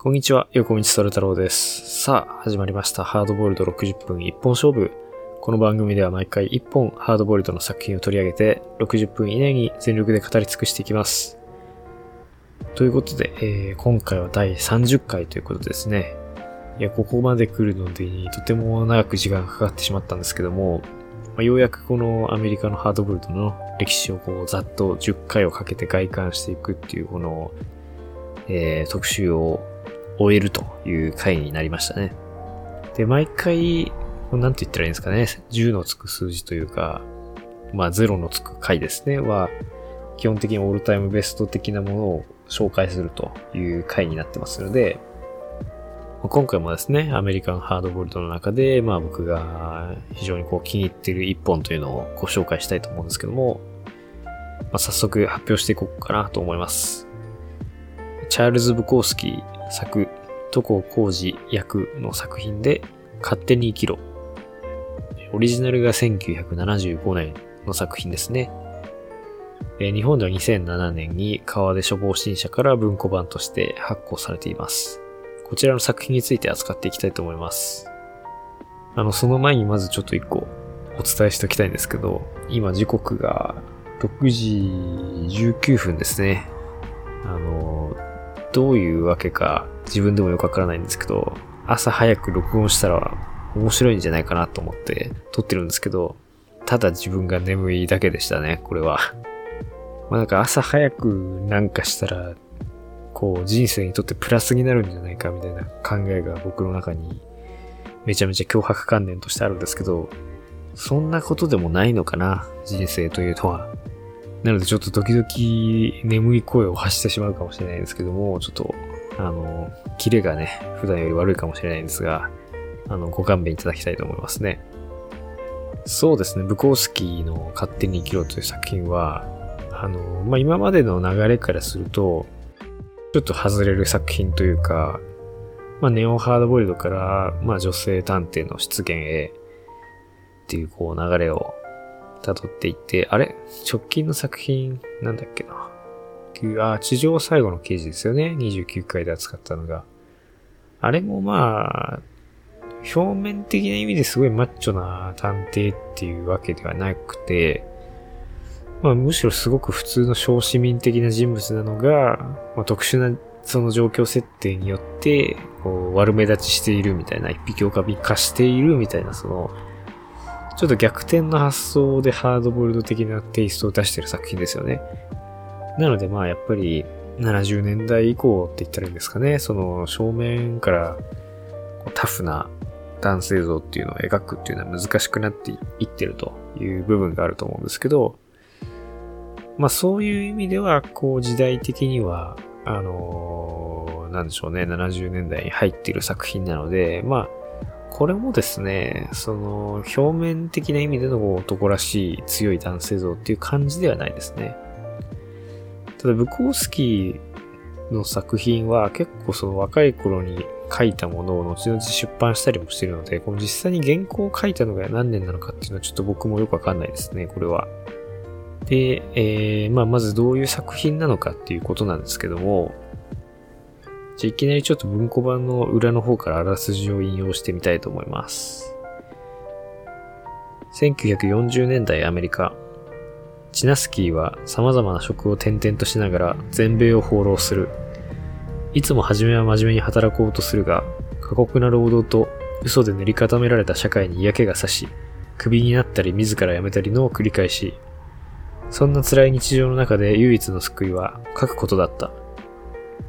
こんにちは、横道それ太郎です。さあ、始まりました。ハードボイルド60分一本勝負。この番組では毎回1本ハードボイルドの作品を取り上げて、60分以内に全力で語り尽くしていきます。ということで、えー今回は第30回ということですね。いや、ここまで来るので、とても長く時間がかかってしまったんですけども、まあようやくこのアメリカのハードボイルドの歴史をこうざっと10回をかけて外観していくっていうこの、えー特集を終えるという回になりましたね。で、毎回、なんて言ったらいいんですかね。10のつく数字というか、まあ0のつく回ですね。は、基本的にオールタイムベスト的なものを紹介するという回になってますので、今回もですね、アメリカンハードボルドの中で、まあ僕が非常にこう気に入っている一本というのをご紹介したいと思うんですけども、まあ、早速発表していこうかなと思います。チャールズ・ブコースキー作、戸浩二役の作品で、勝手に生きろ。オリジナルが1975年の作品ですね。日本では2007年に川出書房新社から文庫版として発行されています。こちらの作品について扱っていきたいと思います。あの、その前にまずちょっと一個お伝えしておきたいんですけど、今時刻が6時19分ですね。あの、どういうわけか自分でもよくわからないんですけど、朝早く録音したら面白いんじゃないかなと思って撮ってるんですけど、ただ自分が眠いだけでしたね、これは。まあなんか朝早くなんかしたら、こう人生にとってプラスになるんじゃないかみたいな考えが僕の中にめちゃめちゃ脅迫観念としてあるんですけど、そんなことでもないのかな、人生というのは。なのでちょっと時々眠い声を発してしまうかもしれないんですけども、ちょっと、あの、キレがね、普段より悪いかもしれないんですが、あの、ご勘弁いただきたいと思いますね。そうですね、ブコースキーの勝手に生きろという作品は、あの、まあ、今までの流れからすると、ちょっと外れる作品というか、まあ、ネオハードボイルドから、まあ、女性探偵の出現へ、っていうこう流れを辿っていって、あれ？直近の作品、なんだっけな？あ、地上最後の刑事ですよね。29回で扱ったのが。あれもまあ、表面的な意味ですごいマッチョな探偵っていうわけではなくて、まあむしろすごく普通の小市民的な人物なのが、まあ、特殊なその状況設定によって、こう悪目立ちしているみたいな、一匹狼化しているみたいな、その、ちょっと逆転の発想でハードボイルド的なテイストを出してる作品ですよね。なのでまあやっぱり70年代以降って言ったらいいんですかね。その正面からタフな男性像っていうのを描くっていうのは難しくなっていってるという部分があると思うんですけど、まあそういう意味ではこう時代的には、あのーなんでしょうね、70年代に入っている作品なので、まあこれもですね、その表面的な意味での男らしい強い男性像っていう感じではないですね。ただ、ブコースキーの作品は結構その若い頃に書いたものを後々出版したりもしてるので、この実際に原稿を書いたのが何年なのかっていうのはちょっと僕もよくわかんないですね、これは。で、えー、まあまずどういう作品なのかっていうことなんですけども、じゃあいきなりちょっと文庫版の裏の方からあらすじを引用してみたいと思います。1940年代アメリカ。チナスキーは様々な職を転々としながら全米を放浪する。いつも初めは真面目に働こうとするが、過酷な労働と嘘で塗り固められた社会に嫌気がさし、クビになったり自ら辞めたりのを繰り返し。そんな辛い日常の中で唯一の救いは書くことだった。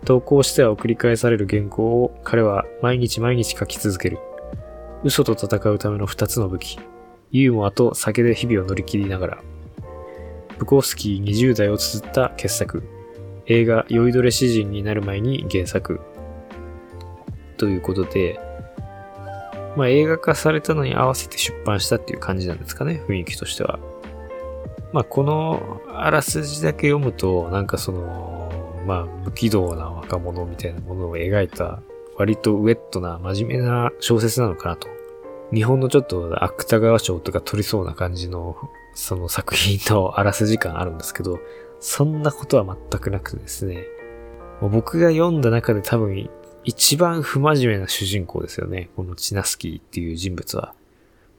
投稿しては送り返される原稿を彼は毎日毎日書き続ける。嘘と戦うための二つの武器。ユーモアと酒で日々を乗り切りながら。ブコースキー20代を綴った傑作。映画酔いどれ詩人になる前に原作。ということで、まあ映画化されたのに合わせて出版したっていう感じなんですかね、雰囲気としては。まあこのあらすじだけ読むと、なんかその、まあ無軌道な若者みたいなものを描いた、割とウェットな真面目な小説なのかなと。日本のちょっと芥川賞とか取りそうな感じの、その作品のあらすじ感あるんですけど、そんなことは全くなくてですね。僕が読んだ中で多分一番不真面目な主人公ですよね。このチナスキーっていう人物は。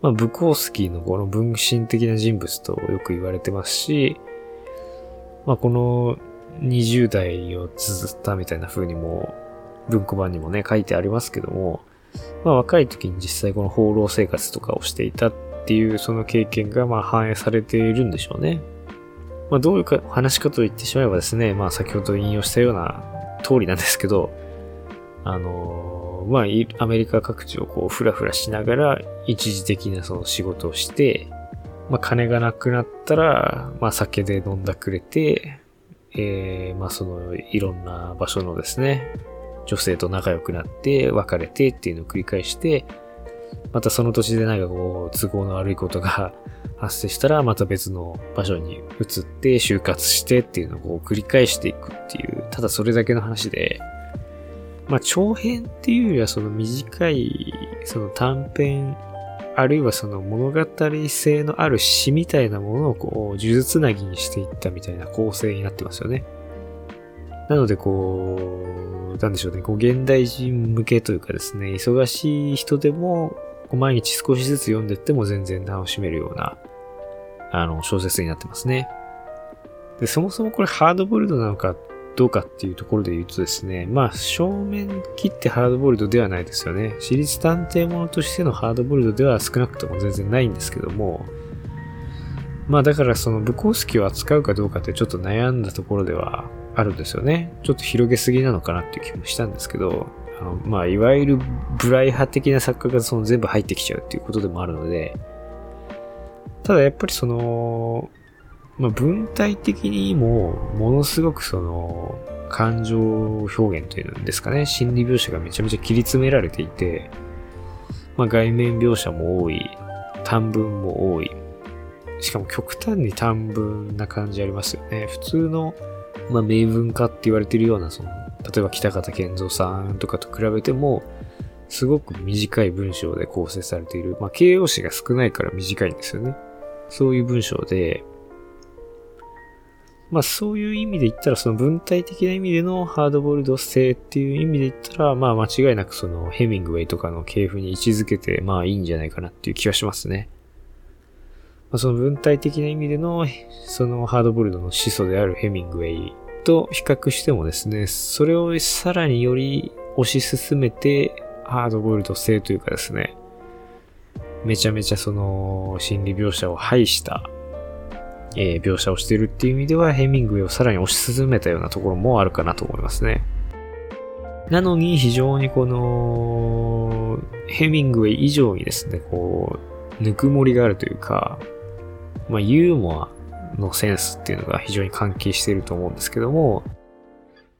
まあ、ブコースキーのこの分身的な人物とよく言われてますし、まあ、この20代を綴ったみたいな風にも、文庫版にもね、書いてありますけども、まあ、若い時に実際この放浪生活とかをしていたっていうその経験がまあ反映されているんでしょうね。まあ、どういうか話かと言ってしまえばですね、まあ、先ほど引用したような通りなんですけど、あの、まあ、アメリカ各地をこう、ふらふらしながら、一時的なその仕事をして、まあ、金がなくなったら、まあ、酒で飲んだくれて、えー、まあ、その、いろんな場所のですね、女性と仲良くなって、別れてっていうのを繰り返して、またその土地でなんかこう、都合の悪いことが 発生したら、また別の場所に移って就活してっていうのをこう繰り返していくっていう、ただそれだけの話で、まあ長編っていうよりはその短い、その短編、あるいはその物語性のある詩みたいなものをこう、呪術つなぎにしていったみたいな構成になってますよね。なのでこう、なんでしょうね、こう現代人向けというかですね、忙しい人でも、毎日少しずつ読んでっても全然楽しめるような、あの、小説になってますね。で、そもそもこれハードボルドなのかどうかっていうところで言うとですね、まあ、正面切ってハードボイルドではないですよね。私立探偵ものとしてのハードボイルドでは少なくとも全然ないんですけども、まあだからそのブコースキを扱うかどうかってちょっと悩んだところではあるんですよね。ちょっと広げすぎなのかなっていう気もしたんですけど、あのまあいわゆるブライ派的な作家がその全部入ってきちゃうっていうことでもあるので、ただやっぱりその、まあ、文体的にも、ものすごくその、感情表現というんですかね、心理描写がめちゃめちゃ切り詰められていて、まあ、外面描写も多い、短文も多い、しかも極端に短文な感じありますよね。普通の、まあ、明文化って言われてるような、その、例えば北方健三さんとかと比べても、すごく短い文章で構成されている。まあ、形容詞が少ないから短いんですよね。そういう文章で、まあそういう意味で言ったら、その文体的な意味でのハードボールド性っていう意味で言ったら、まあ間違いなくそのヘミングウェイとかの系譜に位置づけて、まあいいんじゃないかなっていう気はしますね。まあ、その文体的な意味での、そのハードボールドの始祖であるヘミングウェイと比較してもですね、それをさらにより推し進めて、ハードボールド性というかですね、めちゃめちゃその心理描写を排したえー、描写をしているっていう意味では、ヘミングウェイをさらに推し進めたようなところもあるかなと思いますね。なのに、非常にこの、ヘミングウェイ以上にですね、こう、ぬくもりがあるというか、まあ、ユーモアのセンスっていうのが非常に関係していると思うんですけども、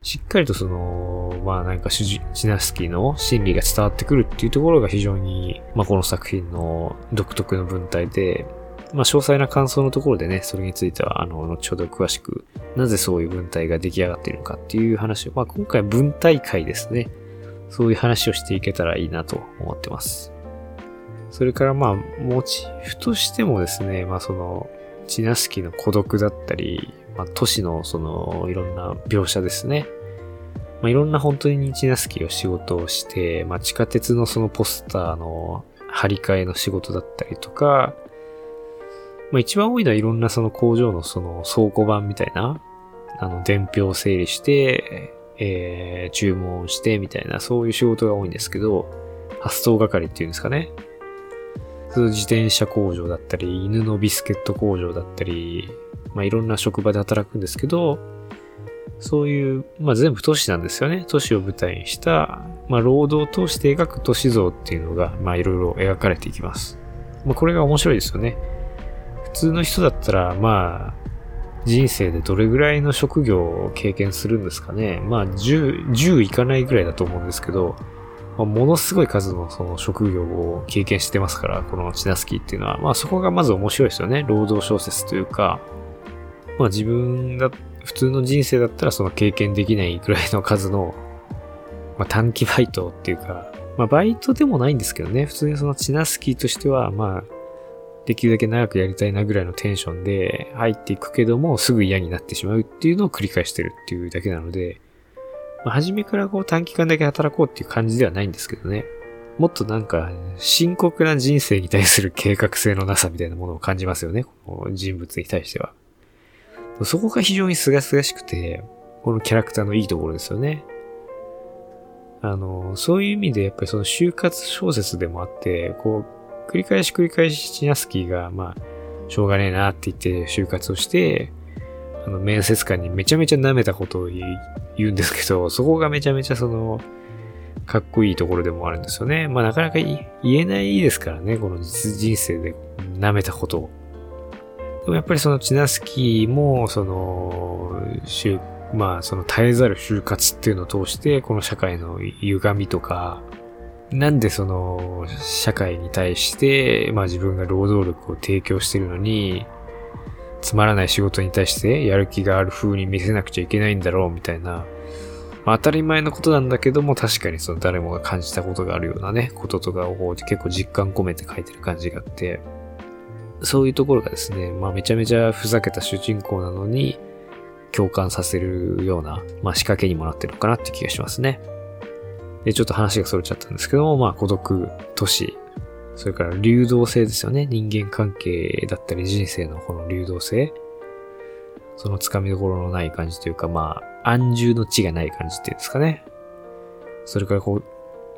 しっかりとその、まあなんかシナスキーの心理が伝わってくるっていうところが非常に、まあこの作品の独特の文体で、まあ、詳細な感想のところでね、それについては、あの、後ほど詳しく、なぜそういう文体が出来上がっているのかっていう話を、まあ、今回文体会ですね。そういう話をしていけたらいいなと思ってます。それからまあ、モチーフとしてもですね、まあその、チナスキの孤独だったり、まあ都市のその、いろんな描写ですね。まあいろんな本当にチナスキを仕事をして、まあ地下鉄のそのポスターの張り替えの仕事だったりとか、まあ一番多いのはいろんなその工場のその倉庫版みたいな、あの、伝票を整理して、えー、注文してみたいな、そういう仕事が多いんですけど、発送係っていうんですかね。自転車工場だったり、犬のビスケット工場だったり、まあいろんな職場で働くんですけど、そういう、まあ全部都市なんですよね。都市を舞台にした、まあ労働を通して描く都市像っていうのが、まあいろいろ描かれていきます。まあこれが面白いですよね。普通の人だったら、まあ、人生でどれぐらいの職業を経験するんですかね。まあ、10、10いかないぐらいだと思うんですけど、まあ、ものすごい数のその職業を経験してますから、このチナスキーっていうのは。まあそこがまず面白いですよね。労働小説というか、まあ自分が、普通の人生だったらその経験できないぐらいの数の、まあ短期バイトっていうか、まあバイトでもないんですけどね。普通にそのチナスキーとしては、まあ、できるだけ長くやりたいなぐらいのテンションで入っていくけども、すぐ嫌になってしまうっていうのを繰り返してるっていうだけなので、まあ、初めからこう短期間だけ働こうっていう感じではないんですけどね。もっとなんか、深刻な人生に対する計画性のなさみたいなものを感じますよね。この人物に対しては。そこが非常に清々しくて、このキャラクターのいいところですよね。あの、そういう意味でやっぱりその就活小説でもあって、こう、繰り返し繰り返しチナスキーが、まあ、しょうがねえなって言って就活をして、あの、面接官にめちゃめちゃ舐めたことを言うんですけど、そこがめちゃめちゃその、かっこいいところでもあるんですよね。まあなかなか言えないですからね、この実人生で舐めたことを。でもやっぱりそのチナスキーも、その、まあその絶えざる就活っていうのを通して、この社会の歪みとか、なんでその社会に対して、まあ自分が労働力を提供してるのに、つまらない仕事に対してやる気がある風に見せなくちゃいけないんだろうみたいな、まあ、当たり前のことなんだけども確かにその誰もが感じたことがあるようなね、こととかを結構実感込めて書いてる感じがあって、そういうところがですね、まあめちゃめちゃふざけた主人公なのに共感させるような、まあ仕掛けにもなってるのかなって気がしますね。で、ちょっと話が逸れちゃったんですけども、まあ孤独、都市、それから流動性ですよね。人間関係だったり人生のこの流動性。そのつかみどころのない感じというか、まあ、安住の地がない感じっていうんですかね。それからこう、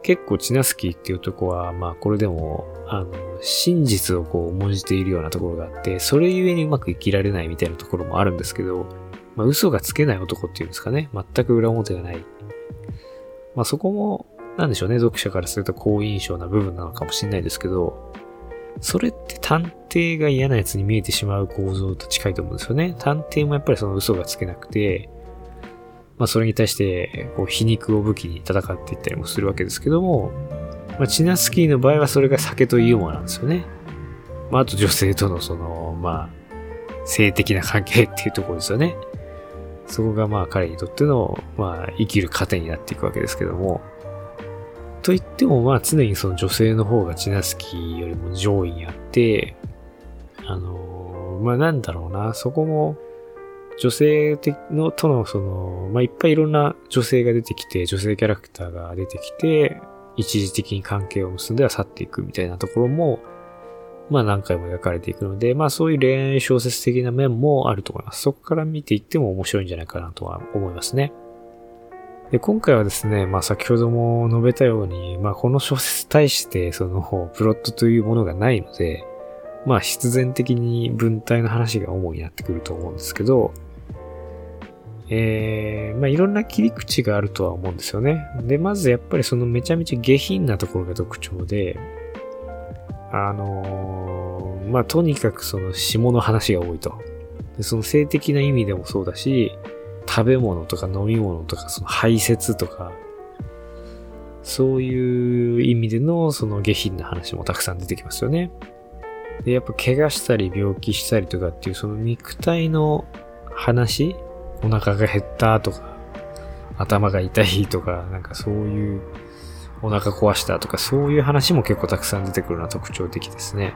結構チナスキーっていうとこは、まあこれでも、あの、真実をこう重んじているようなところがあって、それゆえにうまく生きられないみたいなところもあるんですけど、まあ嘘がつけない男っていうんですかね。全く裏表がない。まあそこも、なんでしょうね、読者からすると好印象な部分なのかもしれないですけど、それって探偵が嫌なやつに見えてしまう構造と近いと思うんですよね。探偵もやっぱりその嘘がつけなくて、まあそれに対して、こう皮肉を武器に戦っていったりもするわけですけども、まあチナスキーの場合はそれが酒とユーモアなんですよね。まああと女性とのその、まあ、性的な関係っていうところですよね。そこがまあ彼にとっての、まあ生きる糧になっていくわけですけども、と言っても、まあ常にその女性の方がチナスキーよりも上位にあって、あのー、まあなんだろうな、そこも、女性の、とのその、まあいっぱいいろんな女性が出てきて、女性キャラクターが出てきて、一時的に関係を結んでは去っていくみたいなところも、まあ何回も描かれていくので、まあそういう恋愛小説的な面もあると思います。そこから見ていっても面白いんじゃないかなとは思いますね。で、今回はですね、まあ先ほども述べたように、まあこの小説対してそのプロットというものがないので、まあ必然的に文体の話が主になってくると思うんですけど、えー、まあいろんな切り口があるとは思うんですよね。で、まずやっぱりそのめちゃめちゃ下品なところが特徴で、あのー、まあとにかくその下の話が多いと。でその性的な意味でもそうだし、食べ物とか飲み物とか、その排泄とか、そういう意味でのその下品な話もたくさん出てきますよね。で、やっぱ怪我したり病気したりとかっていうその肉体の話お腹が減ったとか、頭が痛いとか、なんかそういうお腹壊したとかそういう話も結構たくさん出てくるのは特徴的ですね。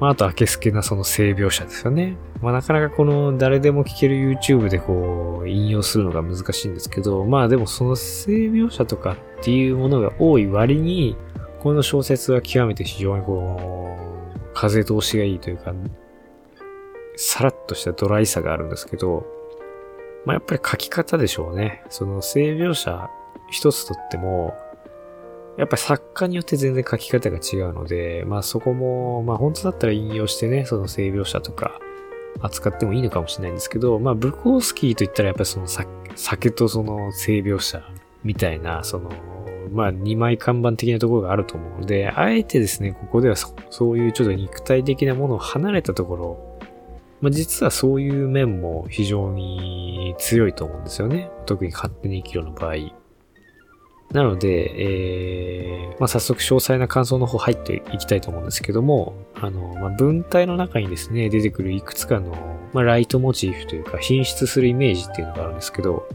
まあ、あと、明けすけなその性描写ですよね。まあ、なかなかこの誰でも聞ける YouTube でこう、引用するのが難しいんですけど、まあでもその性描写とかっていうものが多い割に、この小説は極めて非常にこう、風通しがいいというか、さらっとしたドライさがあるんですけど、まあやっぱり書き方でしょうね。その性描写一つとっても、やっぱ作家によって全然書き方が違うので、まあそこも、まあ本当だったら引用してね、その性描写とか扱ってもいいのかもしれないんですけど、まあブコースキーといったらやっぱりその酒とその性描写みたいな、その、まあ二枚看板的なところがあると思うので、あえてですね、ここではそそういうちょっと肉体的なものを離れたところ、まあ実はそういう面も非常に強いと思うんですよね。特に勝手に生きろの場合。なので、えー、まあ、早速詳細な感想の方入っていきたいと思うんですけども、あの、まあ、文体の中にですね、出てくるいくつかの、まあ、ライトモチーフというか、品質するイメージっていうのがあるんですけど、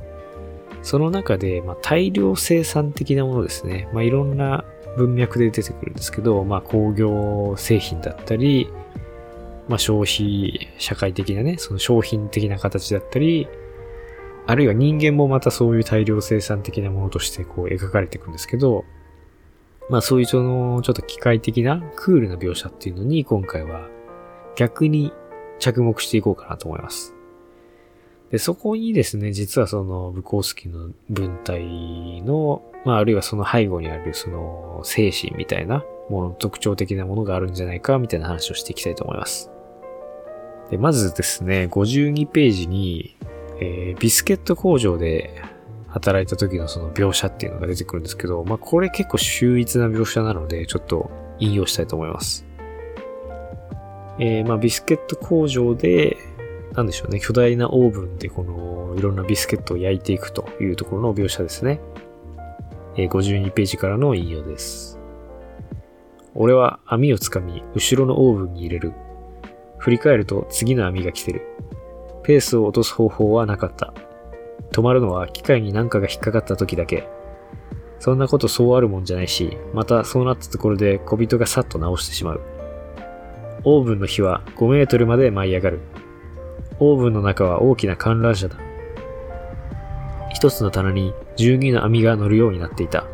その中で、まあ、大量生産的なものですね。まあ、いろんな文脈で出てくるんですけど、まあ、工業製品だったり、まあ、消費、社会的なね、その商品的な形だったり、あるいは人間もまたそういう大量生産的なものとしてこう描かれていくんですけど、まあそういうそのちょっと機械的なクールな描写っていうのに今回は逆に着目していこうかなと思います。で、そこにですね、実はその、ブコースキーの文体の、まあ、あるいはその背後にあるその、精神みたいなもの、特徴的なものがあるんじゃないか、みたいな話をしていきたいと思います。で、まずですね、52ページに、えー、ビスケット工場で働いた時のその描写っていうのが出てくるんですけど、まあ、これ結構秀逸な描写なので、ちょっと引用したいと思います。えー、まあ、ビスケット工場で、なんでしょうね、巨大なオーブンでこのいろんなビスケットを焼いていくというところの描写ですね。えー、52ページからの引用です。俺は網をつかみ、後ろのオーブンに入れる。振り返ると次の網が来てる。ペースを落とす方法はなかった。止まるのは機械に何かが引っかかった時だけ。そんなことそうあるもんじゃないし、またそうなったところで小人がさっと直してしまう。オーブンの火は5メートルまで舞い上がる。オーブンの中は大きな観覧車だ。一つの棚に12の網が乗るようになっていた。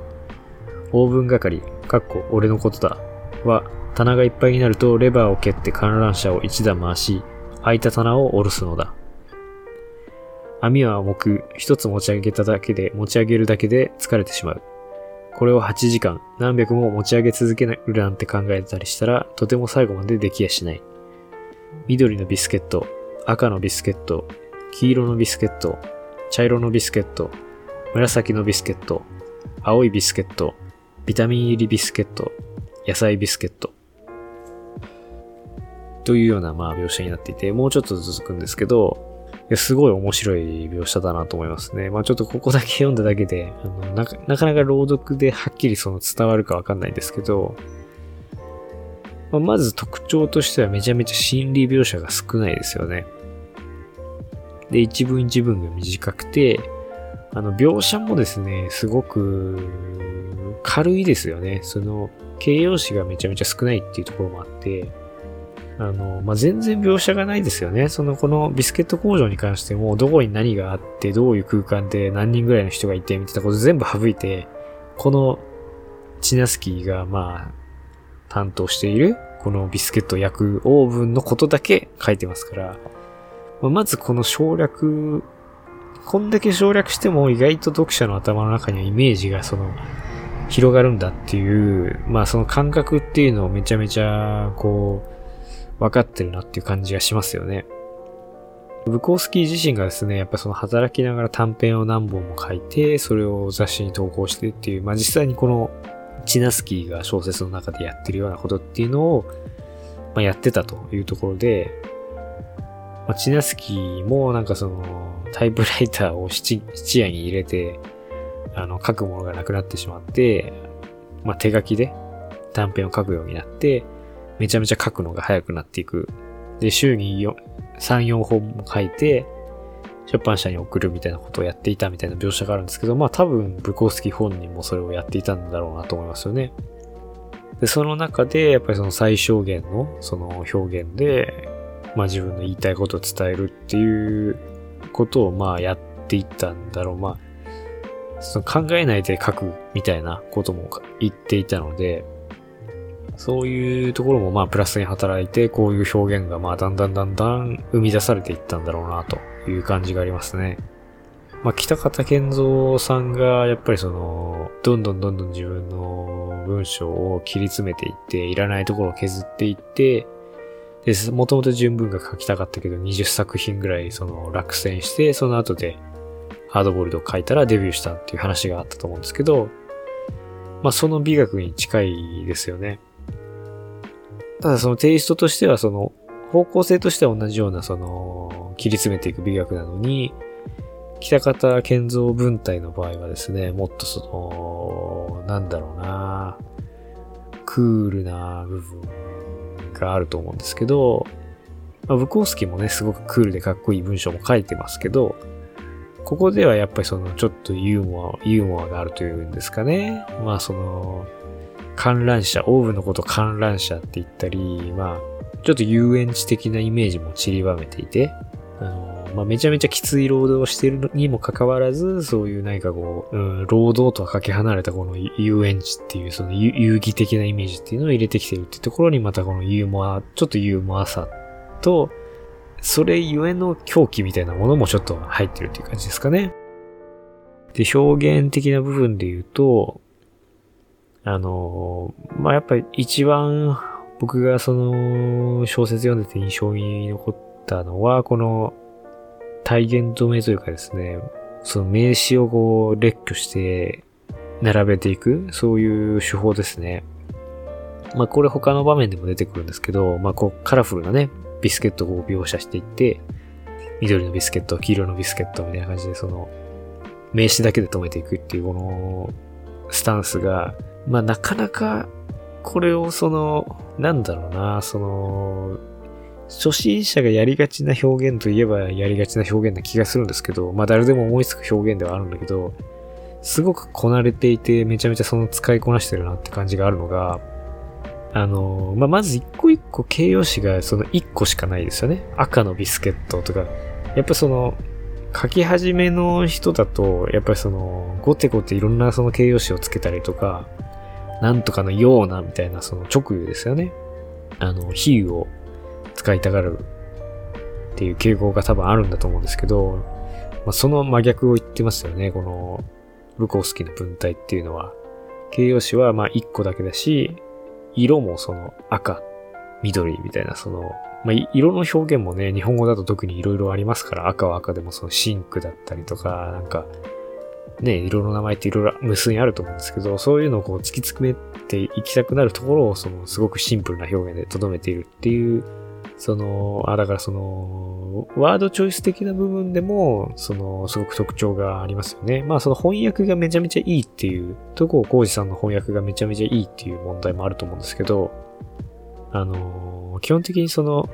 オーブン係、かっこ俺のことだ、は、棚がいっぱいになるとレバーを蹴って観覧車を一段回し、空いた棚を下ろすのだ。網は重く、一つ持ち上げただけで、持ち上げるだけで疲れてしまう。これを8時間、何百も持ち上げ続けるなんて考えたりしたら、とても最後までできやしない。緑のビスケット、赤のビスケット、黄色のビスケット、茶色のビスケット、紫のビスケット、青いビスケット、ビタミン入りビスケット、野菜ビスケット。というようなまあ描写になっていて、もうちょっと続くんですけど、やすごい面白い描写だなと思いますね。まあちょっとここだけ読んだだけで、あのなかなか朗読ではっきりその伝わるかわかんないですけど、まあ、まず特徴としてはめちゃめちゃ心理描写が少ないですよね。で、一文一文が短くて、あの、描写もですね、すごく軽いですよね。その、形容詞がめちゃめちゃ少ないっていうところもあって、あの、まあ、全然描写がないですよね。その、このビスケット工場に関しても、どこに何があって、どういう空間で何人ぐらいの人がいて、みたいなこと全部省いて、このチナスキーが、まあ、担当している、このビスケットを焼くオーブンのことだけ書いてますから、まずこの省略、こんだけ省略しても意外と読者の頭の中にはイメージがその、広がるんだっていう、まあその感覚っていうのをめちゃめちゃ、こう、分かってるなっていう感じがしますよね。ブコースキー自身がですね、やっぱその働きながら短編を何本も書いて、それを雑誌に投稿してっていう、まあ実際にこのチナスキーが小説の中でやってるようなことっていうのを、まあ、やってたというところで、まあ、チナスキーもなんかその、タイプライターを七七夜に入れて、あの、書くものがなくなってしまって、まあ、手書きで短編を書くようになって、めちゃめちゃ書くのが早くなっていく。で、週に3、4本も書いて、出版社に送るみたいなことをやっていたみたいな描写があるんですけど、まあ多分、ブコースキ本人もそれをやっていたんだろうなと思いますよね。で、その中で、やっぱりその最小限の、その表現で、まあ自分の言いたいことを伝えるっていうことをまあやっていったんだろう。まあ、その考えないで書くみたいなことも言っていたので、そういうところもまあプラスに働いて、こういう表現がまあだんだんだんだん生み出されていったんだろうなという感じがありますね。まあ北方健三さんがやっぱりその、どんどんどんどん自分の文章を切り詰めていって、いらないところを削っていって、で、もともと純文が書きたかったけど、20作品ぐらいその落選して、その後でハードボールドを書いたらデビューしたっていう話があったと思うんですけど、まあその美学に近いですよね。ただそのテイストとしてはその方向性としては同じようなその切り詰めていく美学なのに、北方健三文体の場合はですね、もっとその、なんだろうな、クールな部分があると思うんですけど、まあ、ブコースキもね、すごくクールでかっこいい文章も書いてますけど、ここではやっぱりそのちょっとユーモア、ユーモアがあるというんですかね。まあその、観覧車、オーブのこと観覧車って言ったり、まあ、ちょっと遊園地的なイメージも散りばめていて、あのまあ、めちゃめちゃきつい労働をしているにもかかわらず、そういう何かこう、うん、労働とはかけ離れたこの遊園地っていう、その遊戯的なイメージっていうのを入れてきてるっていうところにまたこのユーモア、ちょっとユーモアさと、それゆえの狂気みたいなものもちょっと入ってるっていう感じですかね。で、表現的な部分で言うと、あの、まあ、やっぱり一番僕がその小説読んでて印象に残ったのは、この体現止めというかですね、その名詞をこう列挙して並べていく、そういう手法ですね。まあこれ他の場面でも出てくるんですけど、まあこうカラフルなね、ビスケットを描写していって、緑のビスケット、黄色のビスケットみたいな感じでその名詞だけで止めていくっていうこのスタンスが、まあなかなかこれをその、なんだろうな、その、初心者がやりがちな表現といえばやりがちな表現な気がするんですけど、まあ誰でも思いつく表現ではあるんだけど、すごくこなれていて、めちゃめちゃその使いこなしてるなって感じがあるのが、あの、まあ、まず一個一個形容詞がその一個しかないですよね。赤のビスケットとか。やっぱその、書き始めの人だと、やっぱりその、ゴテゴテいろんなその形容詞をつけたりとか、なんとかのようなみたいなその直言ですよね。あの、比喩を使いたがるっていう傾向が多分あるんだと思うんですけど、まあ、その真逆を言ってますよね。この、ブコースキーの文体っていうのは。形容詞はまあ一個だけだし、色もその赤、緑みたいなその、まあ、色の表現もね、日本語だと特に色々ありますから、赤は赤でもそのシンクだったりとか、なんか、ね、色の名前っていろいろ無数にあると思うんですけど、そういうのをこう突き詰めていきたくなるところを、そのすごくシンプルな表現で留めているっていう、その、あ、だからその、ワードチョイス的な部分でも、その、すごく特徴がありますよね。まあその翻訳がめちゃめちゃいいっていう、とこ浩二さんの翻訳がめちゃめちゃいいっていう問題もあると思うんですけど、あの、基本的にその、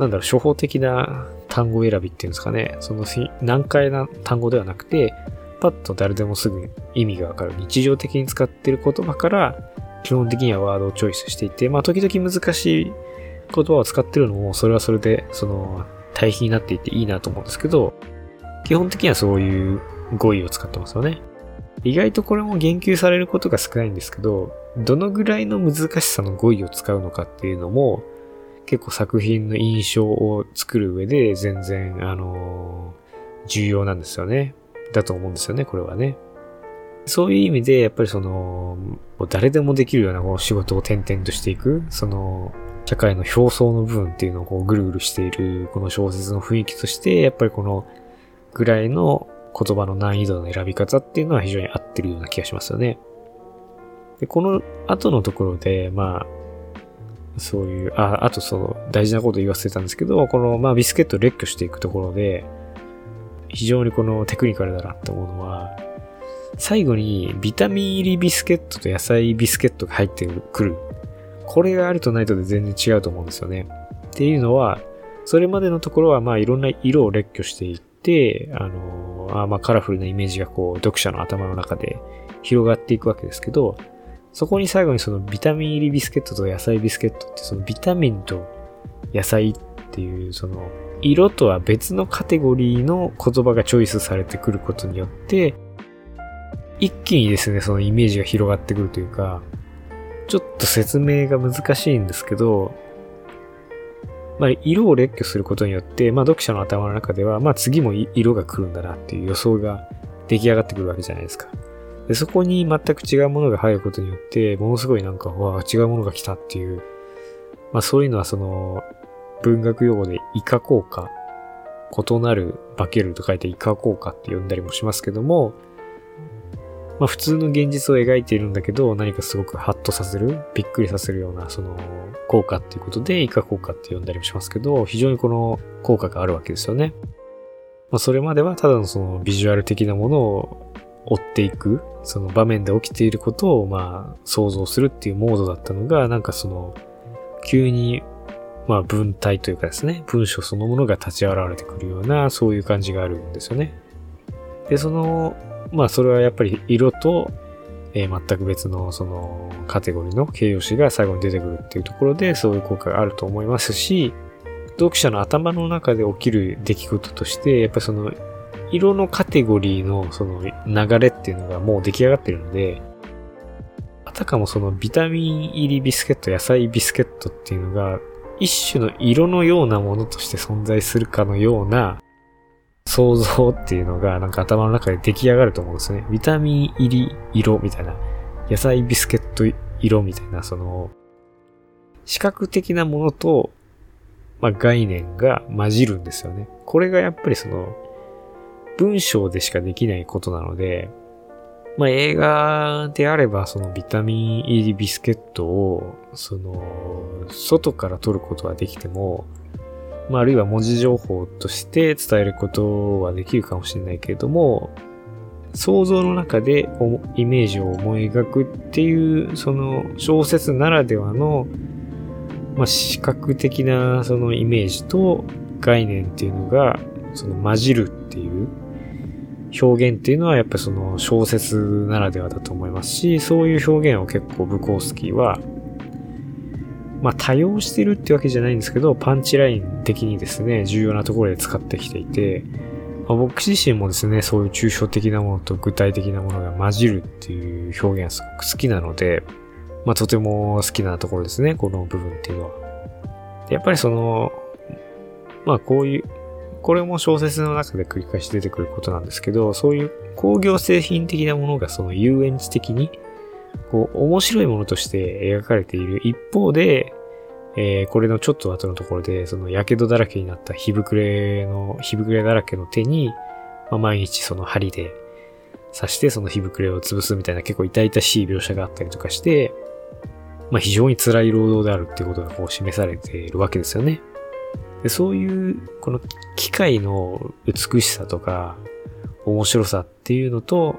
なんだろう、処方的な単語選びっていうんですかね、その難解な単語ではなくて、パッと誰でもすぐ意味がわかる日常的に使ってる言葉から基本的にはワードをチョイスしていて、まあ時々難しい言葉を使ってるのもそれはそれでその対比になっていていいなと思うんですけど、基本的にはそういう語彙を使ってますよね。意外とこれも言及されることが少ないんですけど、どのぐらいの難しさの語彙を使うのかっていうのも、結構作品の印象を作る上で全然、あの、重要なんですよね。だと思うんですよね、これはね。そういう意味で、やっぱりその、誰でもできるようなこう仕事を転々としていく、その、社会の表層の部分っていうのをこうぐるぐるしているこの小説の雰囲気として、やっぱりこのぐらいの言葉の難易度の選び方っていうのは非常に合ってるような気がしますよね。で、この後のところで、まあ、そういう、あ、あとその大事なこと言わせてたんですけど、この、まあビスケットを列挙していくところで、非常にこのテクニカルだなって思うのは、最後にビタミン入りビスケットと野菜ビスケットが入ってくる。これがあるとないとで全然違うと思うんですよね。っていうのは、それまでのところはまあいろんな色を列挙していって、あのー、あまあカラフルなイメージがこう読者の頭の中で広がっていくわけですけど、そこに最後にそのビタミン入りビスケットと野菜ビスケットってそのビタミンと野菜っていうその色とは別のカテゴリーの言葉がチョイスされてくることによって、一気にですね、そのイメージが広がってくるというか、ちょっと説明が難しいんですけど、まあ、色を列挙することによって、まあ、読者の頭の中では、まあ、次も色が来るんだなっていう予想が出来上がってくるわけじゃないですか。でそこに全く違うものが入ることによって、ものすごいなんか、わあ、違うものが来たっていう、まあ、そういうのはその、文学用語でイカ効果、異なる化けると書いてイカ効果って呼んだりもしますけども、まあ普通の現実を描いているんだけど、何かすごくハッとさせる、びっくりさせるような、その、効果っていうことで、イカ効果って呼んだりもしますけど、非常にこの効果があるわけですよね。まあそれまではただのそのビジュアル的なものを追っていく、その場面で起きていることをまあ想像するっていうモードだったのが、なんかその、急にまあ文体というかですね、文章そのものが立ち現れてくるような、そういう感じがあるんですよね。で、その、まあそれはやっぱり色と、えー、全く別のそのカテゴリーの形容詞が最後に出てくるっていうところでそういう効果があると思いますし、読者の頭の中で起きる出来事として、やっぱその、色のカテゴリーのその流れっていうのがもう出来上がってるので、あたかもそのビタミン入りビスケット、野菜ビスケットっていうのが、一種の色のようなものとして存在するかのような想像っていうのがなんか頭の中で出来上がると思うんですね。ビタミン入り色みたいな、野菜ビスケット色みたいな、その、視覚的なものと、まあ、概念が混じるんですよね。これがやっぱりその、文章でしかできないことなので、まあ、映画であれば、そのビタミン入りビスケットを、その、外から取ることはできても、まあ、あるいは文字情報として伝えることはできるかもしれないけれども、想像の中でイメージを思い描くっていう、その小説ならではの、まあ、視覚的なそのイメージと概念っていうのが、その混じるっていう表現っていうのはやっぱその小説ならではだと思いますし、そういう表現を結構ブコースキーは、まあ多用してるってわけじゃないんですけど、パンチライン的にですね、重要なところで使ってきていて、まあ、僕自身もですね、そういう抽象的なものと具体的なものが混じるっていう表現がすごく好きなので、まあとても好きなところですね、この部分っていうのは。やっぱりその、まあこういう、これも小説の中で繰り返し出てくることなんですけど、そういう工業製品的なものがその遊園地的に、こう、面白いものとして描かれている一方で、えー、これのちょっと後のところで、その、火傷だらけになった火膨れの、火膨れだらけの手に、まあ、毎日その針で刺してその火膨れを潰すみたいな結構痛々しい描写があったりとかして、まあ、非常に辛い労働であるっていうことがこう示されているわけですよね。でそういう、この機械の美しさとか、面白さっていうのと、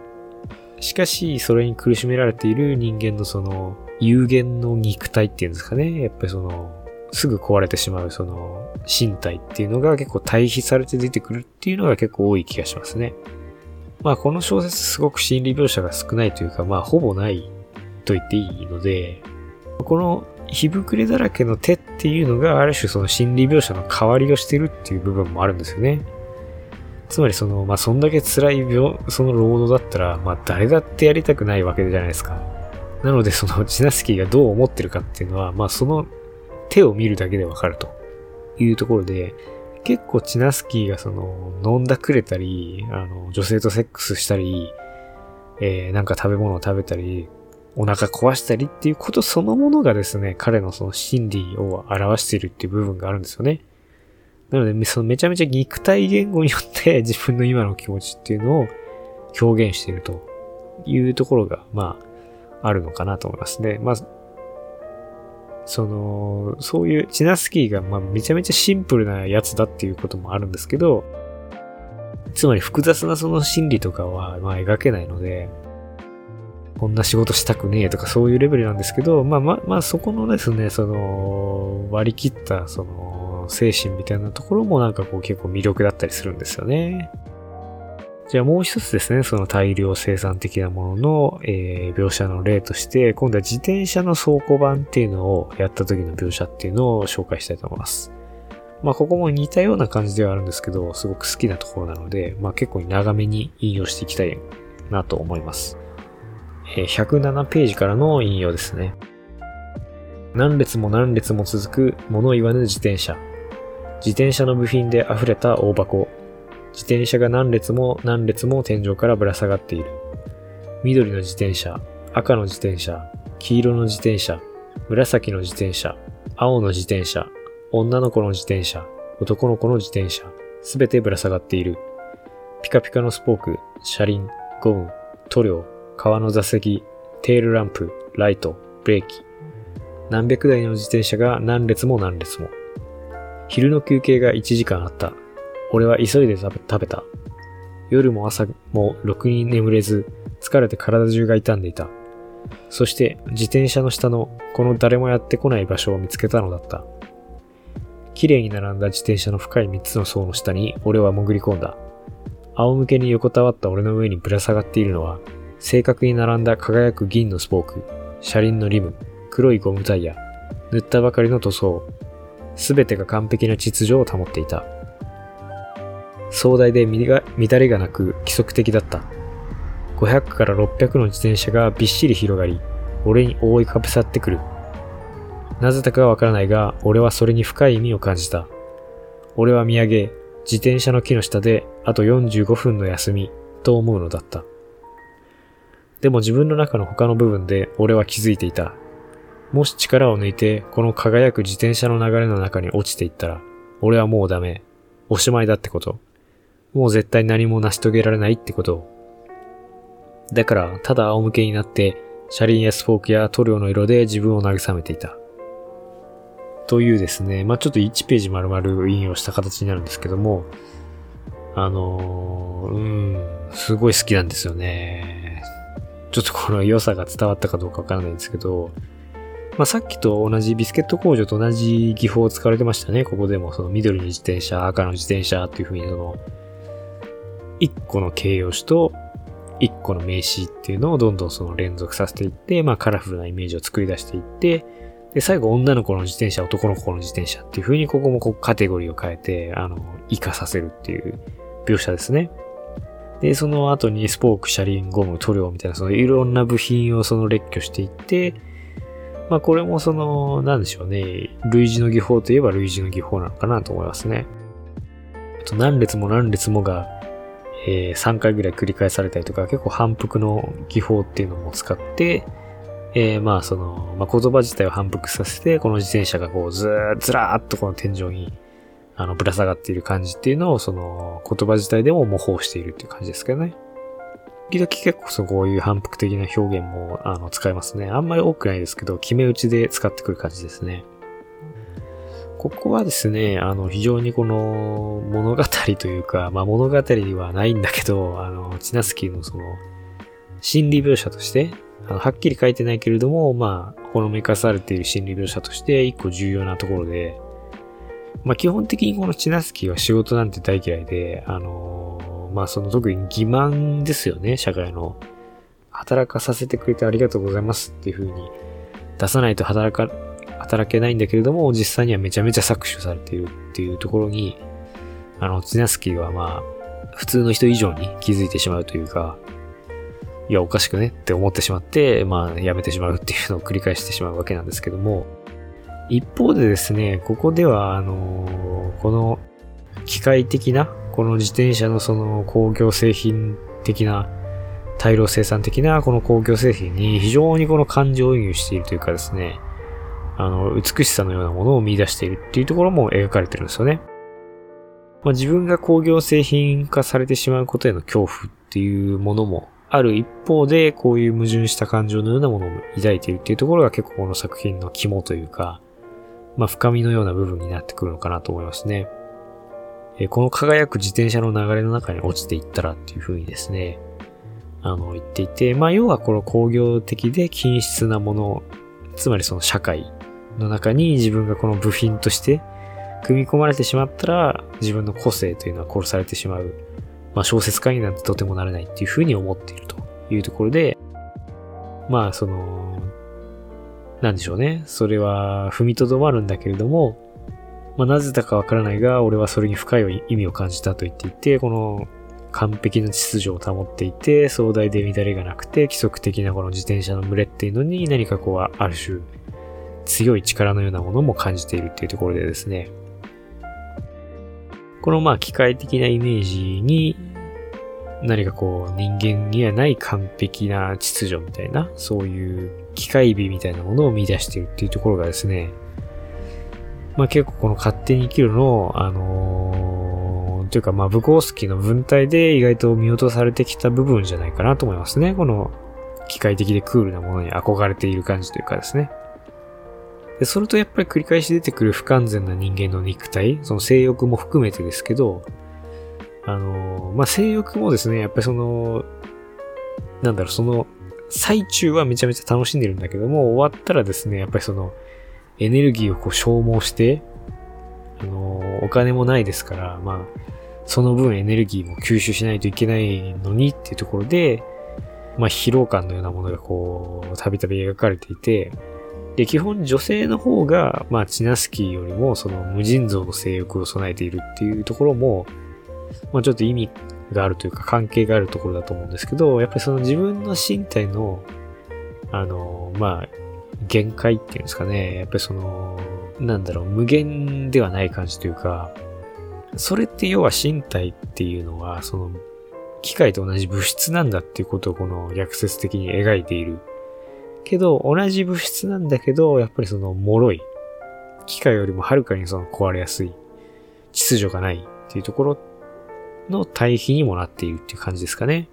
しかし、それに苦しめられている人間のその、有限の肉体っていうんですかね。やっぱりその、すぐ壊れてしまうその、身体っていうのが結構対比されて出てくるっていうのが結構多い気がしますね。まあこの小説すごく心理描写が少ないというか、まあほぼないと言っていいので、この火膨れだらけの手っていうのがある種その心理描写の代わりをしてるっていう部分もあるんですよね。つまりその、まあ、そんだけ辛い病、その労働だったら、まあ、誰だってやりたくないわけじゃないですか。なので、その、チナスキーがどう思ってるかっていうのは、まあ、その手を見るだけでわかるというところで、結構チナスキーがその、飲んだくれたり、あの、女性とセックスしたり、えー、なんか食べ物を食べたり、お腹壊したりっていうことそのものがですね、彼のその心理を表しているっていう部分があるんですよね。なので、そのめちゃめちゃ肉体言語によって 自分の今の気持ちっていうのを表現しているというところが、まあ、あるのかなと思いますね。まあ、その、そういうチナスキーが、まあ、めちゃめちゃシンプルなやつだっていうこともあるんですけど、つまり複雑なその心理とかは、まあ、描けないので、こんな仕事したくねえとかそういうレベルなんですけど、まあまあ、まあそこのですね、その、割り切った、その、精神みたいなところもなんかこう結構魅力だったりするんですよね。じゃあもう一つですね、その大量生産的なものの、えー、描写の例として、今度は自転車の倉庫版っていうのをやった時の描写っていうのを紹介したいと思います。まあここも似たような感じではあるんですけど、すごく好きなところなので、まあ結構長めに引用していきたいなと思います。107ページからの引用ですね。何列も何列も続く物言わぬ自転車。自転車の部品で溢れた大箱。自転車が何列も何列も天井からぶら下がっている。緑の自転車、赤の自転車、黄色の自転車、紫の自転車、青の自転車、女の子の自転車、男の子の自転車、すべてぶら下がっている。ピカピカのスポーク、車輪、ゴム、塗料、革の座席、テールランプ、ライト、ブレーキ。何百台の自転車が何列も何列も。昼の休憩が1時間あった。俺は急いで食べた。夜も朝もろくに眠れず、疲れて体中が痛んでいた。そして自転車の下のこの誰もやってこない場所を見つけたのだった。綺麗に並んだ自転車の深い3つの層の下に俺は潜り込んだ。仰向けに横たわった俺の上にぶら下がっているのは正確に並んだ輝く銀のスポーク、車輪のリム、黒いゴムタイヤ、塗ったばかりの塗装、すべてが完璧な秩序を保っていた。壮大で乱れがなく規則的だった。500から600の自転車がびっしり広がり、俺に覆いかぶさってくる。なぜだかわからないが、俺はそれに深い意味を感じた。俺は見上げ、自転車の木の下であと45分の休みと思うのだった。でも自分の中の他の部分で俺は気づいていた。もし力を抜いてこの輝く自転車の流れの中に落ちていったら、俺はもうダメ。おしまいだってこと。もう絶対何も成し遂げられないってこと。だから、ただ仰向けになって、車輪やスポークや塗料の色で自分を慰めていた。というですね、まあちょっと1ページ丸々引用した形になるんですけども、あのー、うん、すごい好きなんですよね。ちょっとこの良さが伝わったかどうかわからないんですけど、まあ、さっきと同じビスケット工場と同じ技法を使われてましたね。ここでもその緑の自転車、赤の自転車っていう風にその、一個の形容詞と一個の名詞っていうのをどんどんその連続させていって、まあカラフルなイメージを作り出していって、で、最後女の子の自転車、男の子の自転車っていう風にここもこうカテゴリーを変えて、あの、活かさせるっていう描写ですね。で、その後にスポーク、車輪、ゴム、塗料みたいなそのいろんな部品をその列挙していって、まあこれもその、なんでしょうね。類似の技法といえば類似の技法なのかなと思いますね。あと何列も何列もが、えー、3回ぐらい繰り返されたりとか、結構反復の技法っていうのも使って、えー、まあその、まあ、言葉自体を反復させて、この自転車がこうずーずらーっとこの天井に、あの、ぶら下がっている感じっていうのを、その、言葉自体でも模倣しているっていう感じですけどね。時々結構そうこういう反復的な表現も、あの、使えますね。あんまり多くないですけど、決め打ちで使ってくる感じですね。ここはですね、あの、非常にこの物語というか、まあ物語はないんだけど、あの、チナスキーのその、心理描写として、あのはっきり書いてないけれども、まあ、ほのめかされている心理描写として一個重要なところで、まあ基本的にこのチナスキーは仕事なんて大嫌いで、あのー、まあその特に欺瞞ですよね、社会の。働かさせてくれてありがとうございますっていう風に出さないと働か、働けないんだけれども、実際にはめちゃめちゃ搾取されているっていうところに、あの、チナスキーはまあ、普通の人以上に気づいてしまうというか、いや、おかしくねって思ってしまって、まあ、やめてしまうっていうのを繰り返してしまうわけなんですけども、一方でですね、ここでは、あの、この機械的な、この自転車のその工業製品的な、大量生産的なこの工業製品に非常にこの感情移入しているというかですね、あの、美しさのようなものを見出しているっていうところも描かれてるんですよね。まあ、自分が工業製品化されてしまうことへの恐怖っていうものもある一方で、こういう矛盾した感情のようなものを抱いているっていうところが結構この作品の肝というか、まあ深みのような部分になってくるのかなと思いますね。えこの輝く自転車の流れの中に落ちていったらっていう風にですね、あの言っていて、まあ要はこの工業的で均質なもの、つまりその社会の中に自分がこの部品として組み込まれてしまったら自分の個性というのは殺されてしまうまあ、小説家になんてとてもなれないっていうふうに思っているというところで、まあ、その、なんでしょうね。それは踏みとどまるんだけれども、まあ、なぜだかわからないが、俺はそれに深い意味を感じたと言っていて、この完璧な秩序を保っていて、壮大で乱れがなくて、規則的なこの自転車の群れっていうのに何かこう、ある種、強い力のようなものも感じているっていうところでですね、このまあ機械的なイメージに何かこう人間にはない完璧な秩序みたいな、そういう機械美みたいなものを見出しているっていうところがですね、まあ結構この勝手に生きるのを、あのー、というかまあブコースキーの文体で意外と見落とされてきた部分じゃないかなと思いますね。この機械的でクールなものに憧れている感じというかですね。で、それとやっぱり繰り返し出てくる不完全な人間の肉体、その性欲も含めてですけど、あの、まあ、性欲もですね、やっぱりその、なんだろう、その、最中はめちゃめちゃ楽しんでるんだけども、終わったらですね、やっぱりその、エネルギーをこう消耗して、あの、お金もないですから、まあ、その分エネルギーも吸収しないといけないのにっていうところで、まあ、疲労感のようなものがこう、たびたび描かれていて、で、基本女性の方が、まあ、チナスキーよりも、その無尽蔵の性欲を備えているっていうところも、まあ、ちょっと意味があるというか、関係があるところだと思うんですけど、やっぱりその自分の身体の、あの、まあ、限界っていうんですかね、やっぱりその、なんだろう、無限ではない感じというか、それって要は身体っていうのは、その、機械と同じ物質なんだっていうことをこの逆説的に描いているけど、同じ物質なんだけど、やっぱりその、脆い。機械よりもはるかにその壊れやすい。秩序がないっていうところの対比にもなっているっていう感じですかね。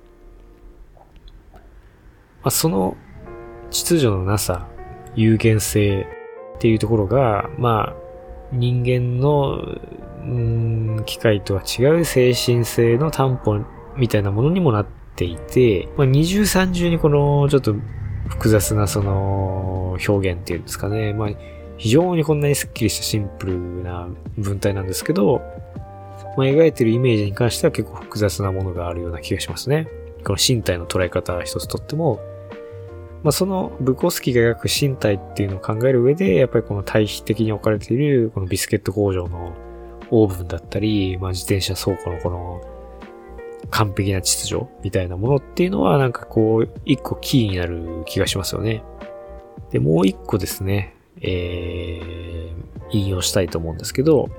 まあ、その秩序のなさ、有限性っていうところが、まあ、人間の、機械とは違う精神性の担保みたいなものにもなっていて、まあ、二重三重にこの、ちょっと複雑なその表現っていうんですかね。まあ、非常にこんなにスッキリしたシンプルな文体なんですけど、まあ、描いてるイメージに関しては結構複雑なものがあるような気がしますね。この身体の捉え方一つとっても、まあ、そのブコスキが描く身体っていうのを考える上で、やっぱりこの対比的に置かれているこのビスケット工場のオーブンだったり、まあ、自転車倉庫のこの完璧な秩序みたいなものっていうのはなんかこう、一個キーになる気がしますよね。で、もう一個ですね、えー、引用したいと思うんですけど、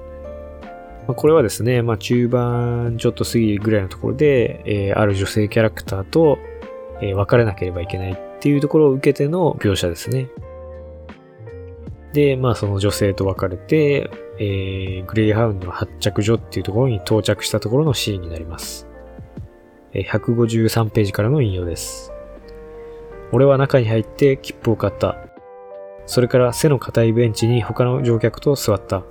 まあ、これはですね、まあ中盤ちょっと過ぎぐらいのところで、えー、ある女性キャラクターと、えー、別れなければいけないっていうところを受けての描写ですね。で、まあその女性と別れて、えー、グレイハウンドの発着所っていうところに到着したところのシーンになります。え153ページからの引用です。俺は中に入って切符を買った。それから背の硬いベンチに他の乗客と座った。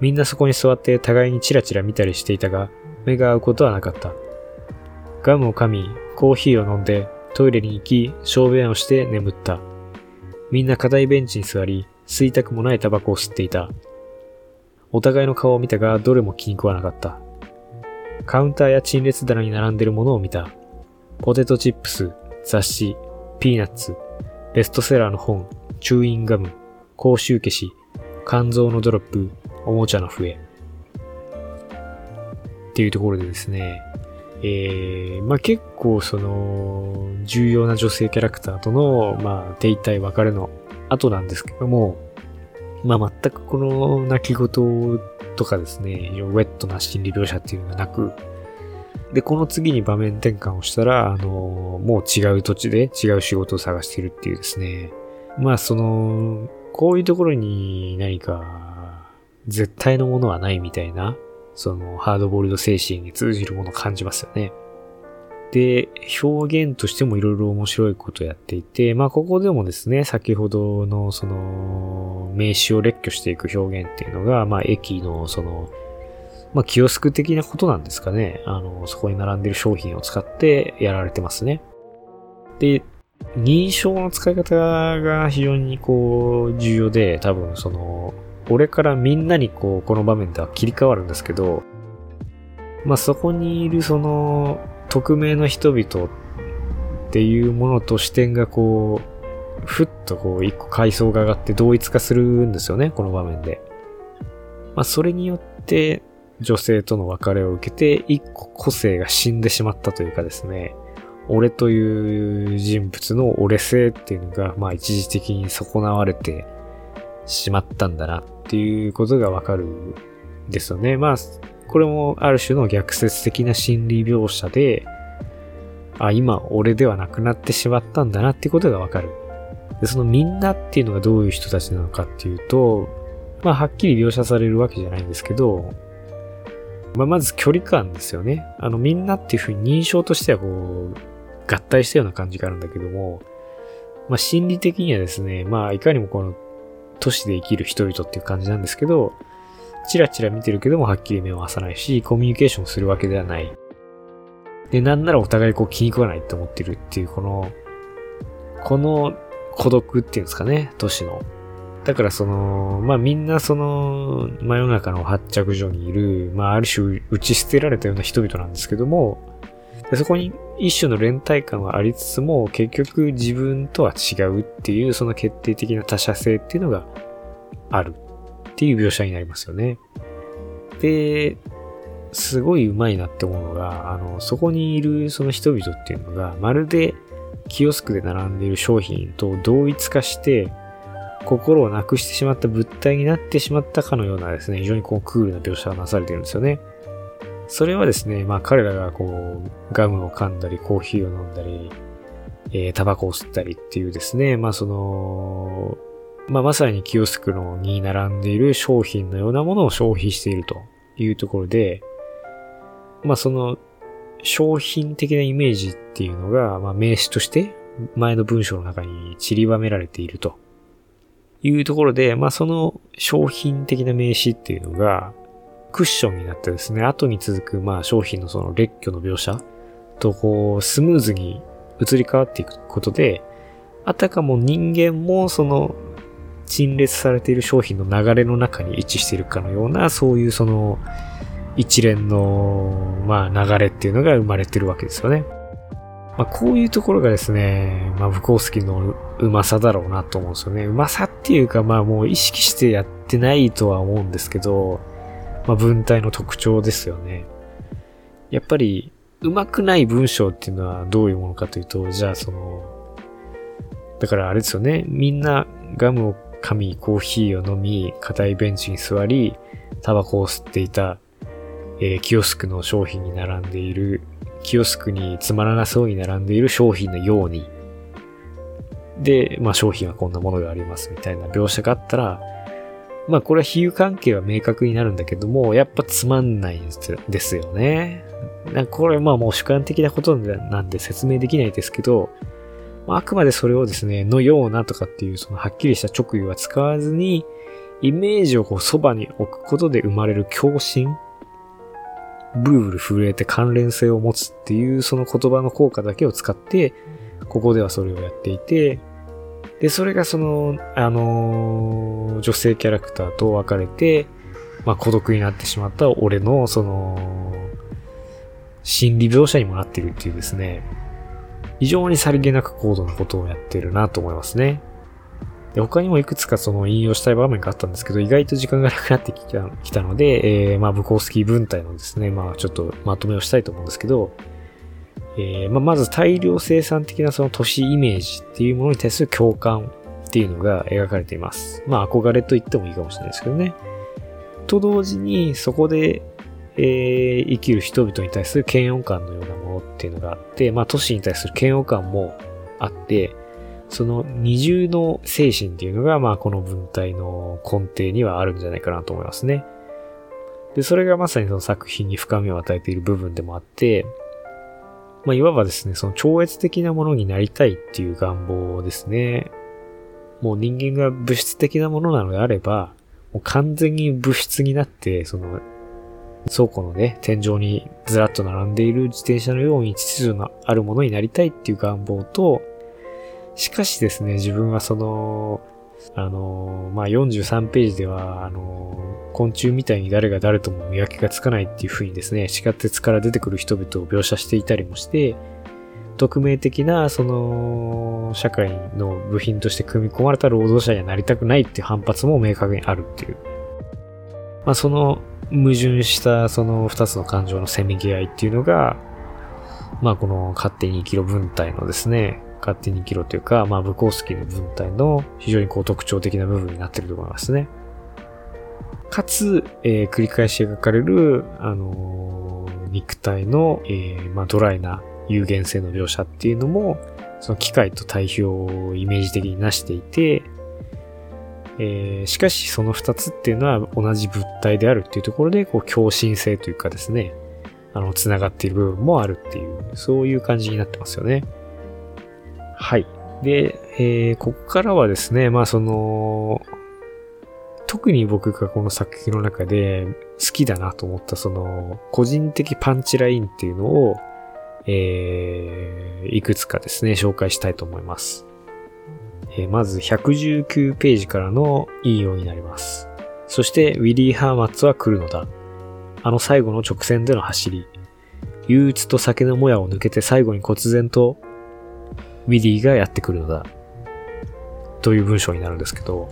みんなそこに座って互いにチラチラ見たりしていたが、目が合うことはなかった。ガムを噛み、コーヒーを飲んで、トイレに行き、小便をして眠った。みんな硬いベンチに座り、吸いたくもないタバコを吸っていた。お互いの顔を見たが、どれも気に食わなかった。カウンターや陳列棚に並んでるものを見た。ポテトチップス、雑誌、ピーナッツ、ベストセラーの本、チューインガム、口臭消し、肝臓のドロップ、おもちゃの笛。っていうところでですね、えー、まあ、結構その、重要な女性キャラクターとの、まあ、手一体別れの後なんですけども、まあ、全くこの泣き言とかですね、ウェットな心理描写っていうのがなく、で、この次に場面転換をしたら、あの、もう違う土地で違う仕事を探してるっていうですね。まあ、その、こういうところに何か、絶対のものはないみたいな、その、ハードボールド精神に通じるものを感じますよね。で、表現としてもいろいろ面白いことをやっていて、まあここでもですね、先ほどのその名詞を列挙していく表現っていうのが、まあ駅のその、まあキオスク的なことなんですかね。あの、そこに並んでる商品を使ってやられてますね。で、認証の使い方が非常にこう重要で、多分その、俺からみんなにこう、この場面では切り替わるんですけど、まあそこにいるその、匿名の人々っていうものと視点がこう、ふっとこう一個階層が上がって同一化するんですよね、この場面で。まあそれによって女性との別れを受けて一個個性が死んでしまったというかですね、俺という人物の俺性っていうのが、まあ一時的に損なわれてしまったんだなっっていうことがわかるんですよね。まあこれもある種の逆説的な心理描写で、あ、今俺ではなくなってしまったんだなっていうことがわかる。で、そのみんなっていうのがどういう人たちなのかっていうと、まあはっきり描写されるわけじゃないんですけど、まあまず距離感ですよね。あのみんなっていうふうに認証としてはこう、合体したような感じがあるんだけども、まあ心理的にはですね、まあいかにもこの都市で生きる人々っていう感じなんですけど、チラチラ見てるけどもはっきり目を合わさないし、コミュニケーションするわけではない。で、なんならお互いこう気に食わないって思ってるっていう、この、この孤独っていうんですかね、都市の。だからその、まあみんなその、真夜中の発着所にいる、まあある種打ち捨てられたような人々なんですけども、でそこに一種の連帯感はありつつも、結局自分とは違うっていう、その決定的な他者性っていうのがあるっていう描写になりますよね。で、すごい上手いなって思うのが、あの、そこにいるその人々っていうのが、まるでキオスクで並んでいる商品と同一化して、心をなくしてしまった物体になってしまったかのようなですね、非常にこうクールな描写がなされてるんですよね。それはですね、まあ彼らがこう、ガムを噛んだり、コーヒーを飲んだり、えー、タバコを吸ったりっていうですね、まあその、まあまさにキオスクのに並んでいる商品のようなものを消費しているというところで、まあその商品的なイメージっていうのが、まあ名詞として前の文章の中に散りばめられているというところで、まあその商品的な名詞っていうのが、クッションになってですね、後に続く、まあ商品のその列挙の描写とこう、スムーズに移り変わっていくことで、あたかも人間もその陳列されている商品の流れの中に位置しているかのような、そういうその一連の、まあ流れっていうのが生まれてるわけですよね。まあこういうところがですね、まあブコースキーのうまさだろうなと思うんですよね。うまさっていうかまあもう意識してやってないとは思うんですけど、まあ文体の特徴ですよね。やっぱり、うまくない文章っていうのはどういうものかというと、じゃあその、だからあれですよね、みんなガムを噛み、コーヒーを飲み、硬いベンチに座り、タバコを吸っていた、えー、キオスクの商品に並んでいる、キオスクにつまらなそうに並んでいる商品のように、で、まあ商品はこんなものがありますみたいな描写があったら、まあこれは比喩関係は明確になるんだけども、やっぱつまんないんですよね。なこれまあもう主観的なことなんで説明できないですけど、あくまでそれをですね、のようなとかっていうそのはっきりした直語は使わずに、イメージをこうそばに置くことで生まれる共振ブルブル震えて関連性を持つっていうその言葉の効果だけを使って、ここではそれをやっていて、で、それがその、あのー、女性キャラクターと別れて、まあ、孤独になってしまった俺の、その、心理描写にもなってるっていうですね、非常にさりげなく高度なことをやってるなと思いますね。で他にもいくつかその引用したい場面があったんですけど、意外と時間がなくなってきたきたので、えー、まあ、ブコースキー文体のですね、まあ、ちょっとまとめをしたいと思うんですけど、えー、まあ、まず大量生産的なその都市イメージっていうものに対する共感っていうのが描かれています。まあ、憧れと言ってもいいかもしれないですけどね。と同時に、そこで、えー、生きる人々に対する嫌悪感のようなものっていうのがあって、まあ、都市に対する嫌悪感もあって、その二重の精神っていうのが、まあ、この文体の根底にはあるんじゃないかなと思いますね。で、それがまさにその作品に深みを与えている部分でもあって、まあ、いわばですね、その超越的なものになりたいっていう願望ですね。もう人間が物質的なものなのであれば、もう完全に物質になって、その、倉庫のね、天井にずらっと並んでいる自転車のように秩序のあるものになりたいっていう願望と、しかしですね、自分はその、あの、まあ、43ページでは、あの、昆虫みたいに誰が誰とも見分けがつかないっていう風にですね、地下鉄から出てくる人々を描写していたりもして、匿名的な、その、社会の部品として組み込まれた労働者にはなりたくないっていう反発も明確にあるっていう。まあ、その矛盾したその二つの感情のせめぎ合いっていうのが、まあ、この勝手に生きろ文体のですね、勝手に生きろというか、まあ、ブコースキーの文体の非常にこう特徴的な部分になってると思いますね。かつ、えー、繰り返し描かれる、あのー、肉体の、えー、まあ、ドライな有限性の描写っていうのも、その機械と対比をイメージ的になしていて、えー、しかしその二つっていうのは同じ物体であるっていうところで、こう、共振性というかですね、あの、繋がっている部分もあるっていう、そういう感じになってますよね。はい。で、えー、ここからはですね、まあその、特に僕がこの作品の中で好きだなと思ったその個人的パンチラインっていうのを、えー、いくつかですね、紹介したいと思います。えー、まず119ページからの引用になります。そして、ウィリー・ハーマッツは来るのだ。あの最後の直線での走り。憂鬱と酒のもやを抜けて最後に忽然とウィリーがやってくるのだ。という文章になるんですけど、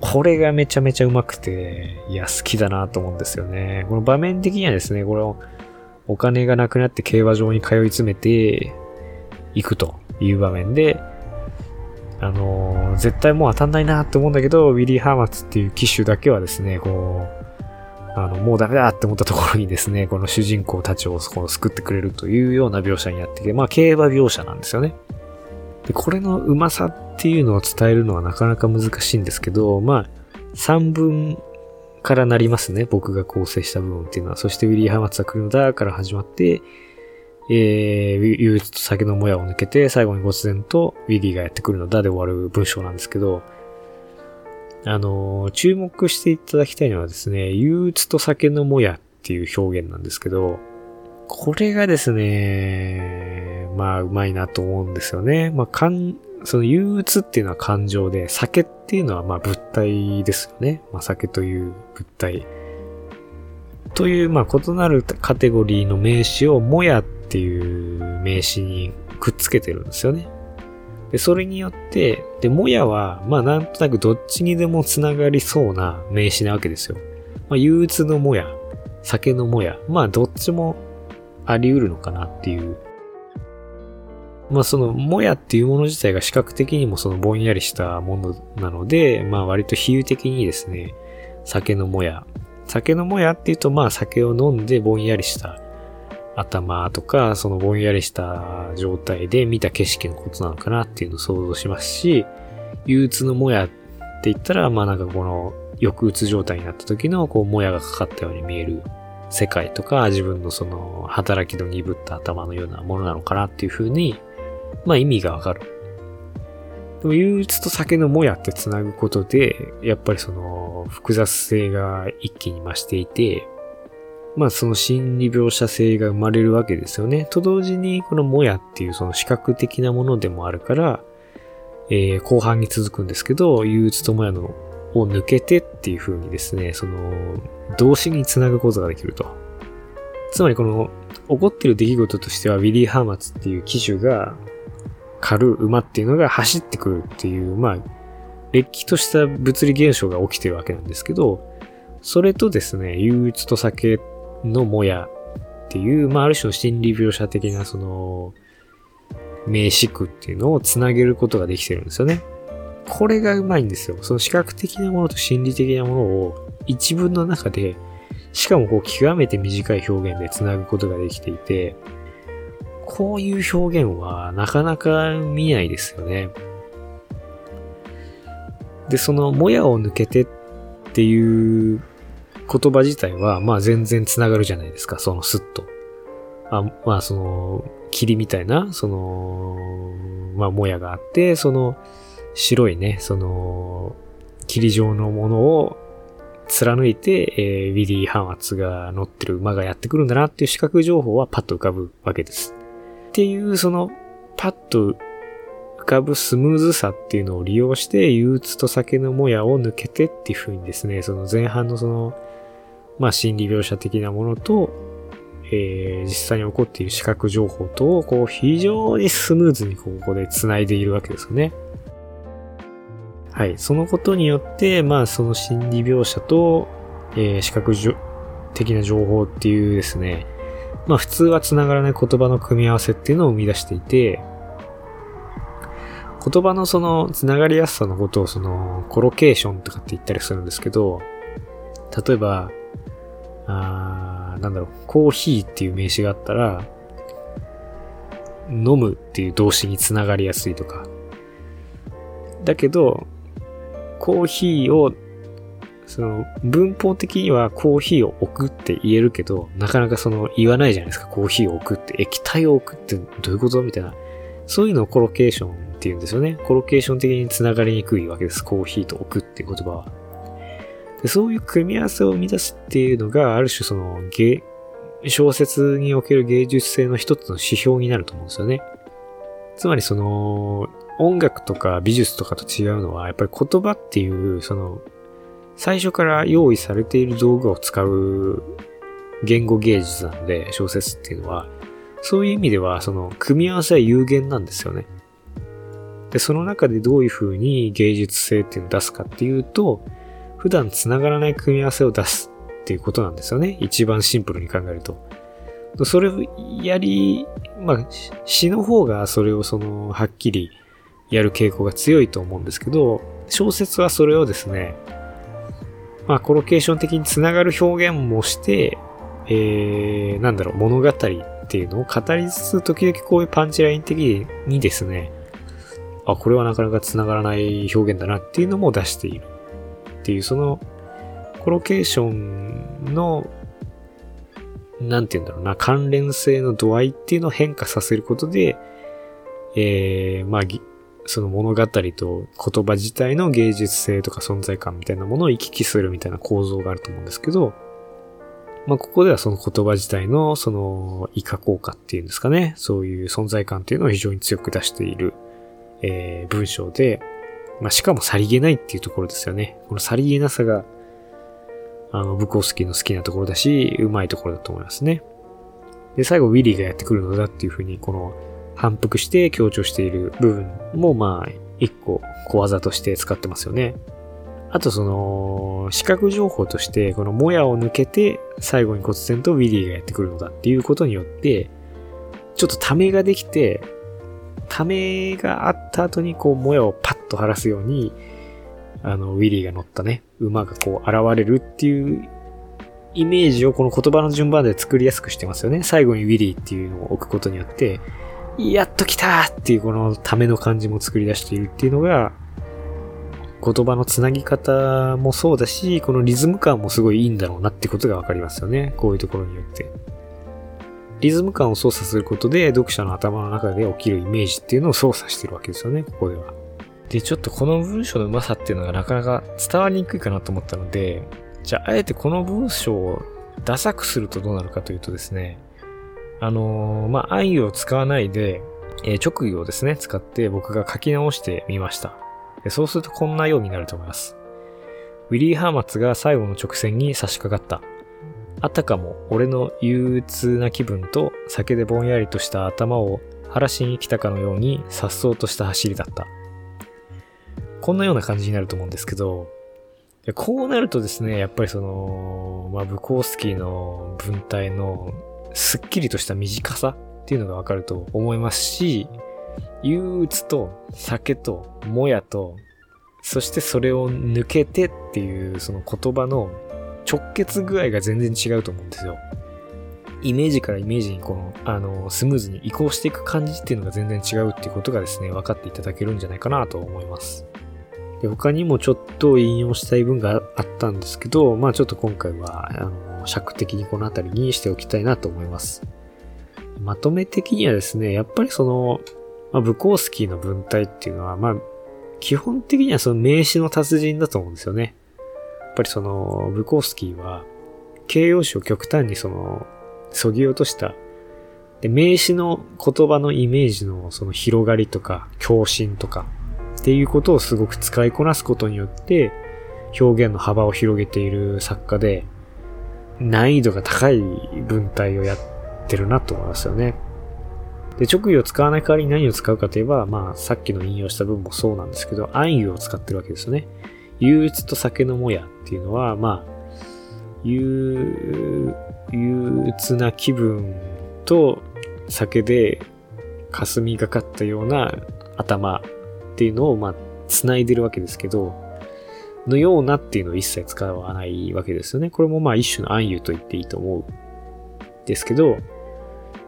これがめちゃめちゃうまくて、いや、好きだなと思うんですよね。この場面的にはですね、これをお金がなくなって競馬場に通い詰めて行くという場面で、あのー、絶対もう当たんないなって思うんだけど、ウィリー・ハーマツっていう機種だけはですね、こう、あの、もうダメだって思ったところにですね、この主人公たちをこの救ってくれるというような描写になってきて、まあ、競馬描写なんですよね。で、これのうまさっていうのを伝えるのはなかなか難しいんですけど、まあ、3分からなりますね。僕が構成した部分っていうのは。そしてウィリー・ハマツは来るのだから始まって、えー、憂鬱と酒のもやを抜けて、最後に忽然とウィリーがやってくるのだで終わる文章なんですけど、あのー、注目していただきたいのはですね、憂鬱と酒のもやっていう表現なんですけど、これがですね、まあ、うまいなと思うんですよね。まあ、かん、その憂鬱っていうのは感情で、酒っていうのはまあ物体ですよね。まあ、酒という物体。という、まあ、異なるカテゴリーの名詞をもやっていう名詞にくっつけてるんですよね。で、それによって、で、もやは、まあなんとなくどっちにでもつながりそうな名詞なわけですよ。まあ憂鬱のもや、酒のもや、まあどっちもあり得るのかなっていう。まあその、もやっていうもの自体が視覚的にもそのぼんやりしたものなので、まあ割と比喩的にですね、酒のもや。酒のもやっていうとまあ酒を飲んでぼんやりした頭とか、そのぼんやりした状態で見た景色のことなのかなっていうのを想像しますし、憂鬱のもやって言ったら、まあなんかこの抑うつ状態になった時のこうもやがかかったように見える世界とか、自分のその働きの鈍った頭のようなものなのかなっていうふうに、まあ意味がわかる。でも憂鬱と酒のもやって繋ぐことで、やっぱりその複雑性が一気に増していて、まあその心理描写性が生まれるわけですよね。と同時にこのもやっていうその視覚的なものでもあるから、えー、後半に続くんですけど、憂鬱ともやのを抜けてっていう風にですね、その動詞につなぐことができると。つまりこの起こってる出来事としては、ウィリー・ハーマツっていう騎手が狩る馬っていうのが走ってくるっていう、まあ、歴史とした物理現象が起きてるわけなんですけど、それとですね、憂鬱と酒のもやっていう、まあ、ある種の心理描写的な、その、名詞句っていうのをつなげることができてるんですよね。これがうまいんですよ。その視覚的なものと心理的なものを一文の中で、しかもこう極めて短い表現でつなぐことができていて、こういう表現はなかなか見ないですよね。で、そのもやを抜けてっていう言葉自体は、まあ全然繋がるじゃないですか、そのスッと。あまあその、霧みたいな、その、まあもやがあって、その白いね、その、霧状のものを貫いて、えー、ウィリー・ハンワツが乗ってる馬がやってくるんだなっていう視覚情報はパッと浮かぶわけです。っていう、その、パッと浮かぶスムーズさっていうのを利用して、憂鬱と酒のもやを抜けてっていう風にですね、その前半のその、まあ心理描写的なものと、えー、実際に起こっている視覚情報と、こう、非常にスムーズにここで繋いでいるわけですよね。はい。そのことによって、まあ、その心理描写と、えー、視覚的な情報っていうですね、まあ、普通は繋がらない言葉の組み合わせっていうのを生み出していて、言葉のその繋がりやすさのことをそのコロケーションとかって言ったりするんですけど、例えば、あなんだろう、コーヒーっていう名詞があったら、飲むっていう動詞につながりやすいとか。だけど、コーヒーを、その、文法的にはコーヒーを置くって言えるけど、なかなかその、言わないじゃないですか。コーヒーを置くって、液体を置くってどういうことみたいな。そういうのをコロケーションって言うんですよね。コロケーション的につながりにくいわけです。コーヒーと置くっていう言葉は。でそういう組み合わせを生み出すっていうのが、ある種その芸、小説における芸術性の一つの指標になると思うんですよね。つまりその、音楽とか美術とかと違うのは、やっぱり言葉っていう、その、最初から用意されている道具を使う言語芸術なので、小説っていうのは、そういう意味では、その、組み合わせは有限なんですよね。で、その中でどういう風に芸術性っていうのを出すかっていうと、普段繋がらない組み合わせを出すっていうことなんですよね。一番シンプルに考えると。それをやり、まあ、詩の方がそれをその、はっきりやる傾向が強いと思うんですけど、小説はそれをですね、まあ、コロケーション的につながる表現もして、えー、なんだろう、物語っていうのを語りつつ、時々こういうパンチライン的にですね、あ、これはなかなか繋がらない表現だなっていうのも出している。っていう、その、コロケーションの、なんて言うんだろうな、関連性の度合いっていうのを変化させることで、えー、まあ、その物語と言葉自体の芸術性とか存在感みたいなものを行き来するみたいな構造があると思うんですけど、まあ、ここではその言葉自体のその以下効果っていうんですかね、そういう存在感っていうのを非常に強く出している、えー、文章で、まあ、しかもさりげないっていうところですよね。このさりげなさが、あの、ブコースキーの好きなところだし、うまいところだと思いますね。で、最後ウィリーがやってくるのだっていうふうに、この反復して強調している部分も、まあ、一個小技として使ってますよね。あとその、視覚情報として、このもやを抜けて、最後に忽然とウィリーがやってくるのだっていうことによって、ちょっとためができて、ためがあった後にこう、もやをパッと晴らすように、あの、ウィリーが乗ったね、馬がこう、現れるっていうイメージをこの言葉の順番で作りやすくしてますよね。最後にウィリーっていうのを置くことによって、やっと来たっていうこのための感じも作り出しているっていうのが、言葉のつなぎ方もそうだし、このリズム感もすごいいいんだろうなってことがわかりますよね。こういうところによって。リズム感を操作することで、読者の頭の中で起きるイメージっていうのを操作してるわけですよね、ここでは。で、ちょっとこの文章のうまさっていうのがなかなか伝わりにくいかなと思ったので、じゃあ、あえてこの文章をダサくするとどうなるかというとですね、あのー、まあ、暗喩を使わないで、えー、直語をですね、使って僕が書き直してみました。そうするとこんなようになると思います。ウィリー・ハーマツが最後の直線に差し掛かった。あたかも俺の憂鬱な気分と酒でぼんやりとした頭を晴らしに来たかのように颯爽とした走りだった。こんなような感じになると思うんですけど、こうなるとですね、やっぱりその、まあ、ブコースキーの文体のすっきりとした短さっていうのがわかると思いますし、憂鬱と酒ともやと、そしてそれを抜けてっていうその言葉の直結具合が全然違うと思うんですよ。イメージからイメージにこの、あの、スムーズに移行していく感じっていうのが全然違うっていうことがですね、分かっていただけるんじゃないかなと思います。で他にもちょっと引用したい文があったんですけど、まあちょっと今回は、あの、尺的にこの辺りにしておきたいなと思います。まとめ的にはですね、やっぱりその、まあ、ブコースキーの文体っていうのは、まあ、基本的にはその名詞の達人だと思うんですよね。やっぱりその、ブコースキーは、形容詞を極端にその、そぎ落とした、で、名詞の言葉のイメージのその広がりとか、共振とか、っていうことをすごく使いこなすことによって、表現の幅を広げている作家で、難易度が高い文体をやってるなと思いますよね。で、直位を使わない代わりに何を使うかといえば、まあ、さっきの引用した文もそうなんですけど、暗喩を使ってるわけですよね。憂鬱と酒のもやっていうのは、まあ、憂鬱な気分と酒で霞がかったような頭っていうのを、まあ、繋いでるわけですけど、のようなっていうのを一切使わないわけですよね。これもまあ一種の暗喩と言っていいと思うん。ですけど、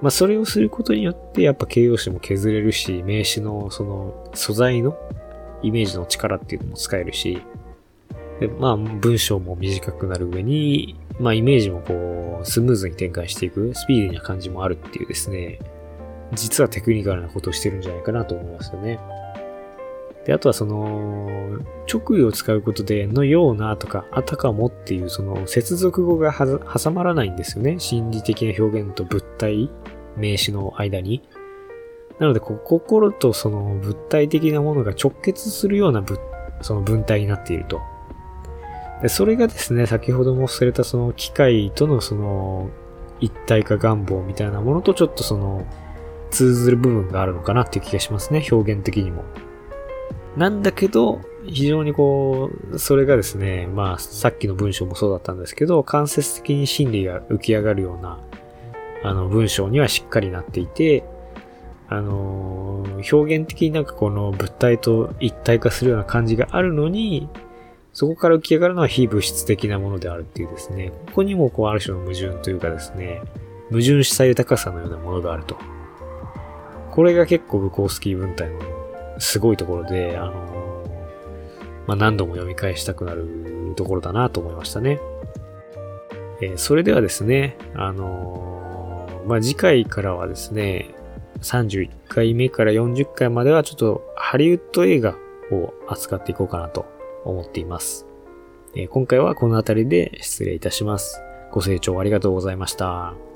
まあそれをすることによってやっぱ形容詞も削れるし、名詞のその素材のイメージの力っていうのも使えるし、でまあ文章も短くなる上に、まあイメージもこうスムーズに展開していくスピーディーな感じもあるっていうですね、実はテクニカルなことをしてるんじゃないかなと思いますよね。で、あとはその、直位を使うことで、のようなとか、あたかもっていうその接続語が挟まらないんですよね。心理的な表現と物体、名詞の間に。なので、心とその物体的なものが直結するようなその文体になっていると。で、それがですね、先ほども触れたその機械とのその一体化願望みたいなものとちょっとその通ずる部分があるのかなっていう気がしますね、表現的にも。なんだけど、非常にこう、それがですね、まあ、さっきの文章もそうだったんですけど、間接的に心理が浮き上がるような、あの、文章にはしっかりなっていて、あのー、表現的になんかこの物体と一体化するような感じがあるのに、そこから浮き上がるのは非物質的なものであるっていうですね、ここにもこうある種の矛盾というかですね、矛盾した豊かさのようなものがあると。これが結構ブコースキー文体のすごいところで、あの、まあ、何度も読み返したくなるところだなと思いましたね。えー、それではですね、あのー、まあ、次回からはですね、31回目から40回まではちょっとハリウッド映画を扱っていこうかなと思っています。えー、今回はこの辺りで失礼いたします。ご清聴ありがとうございました。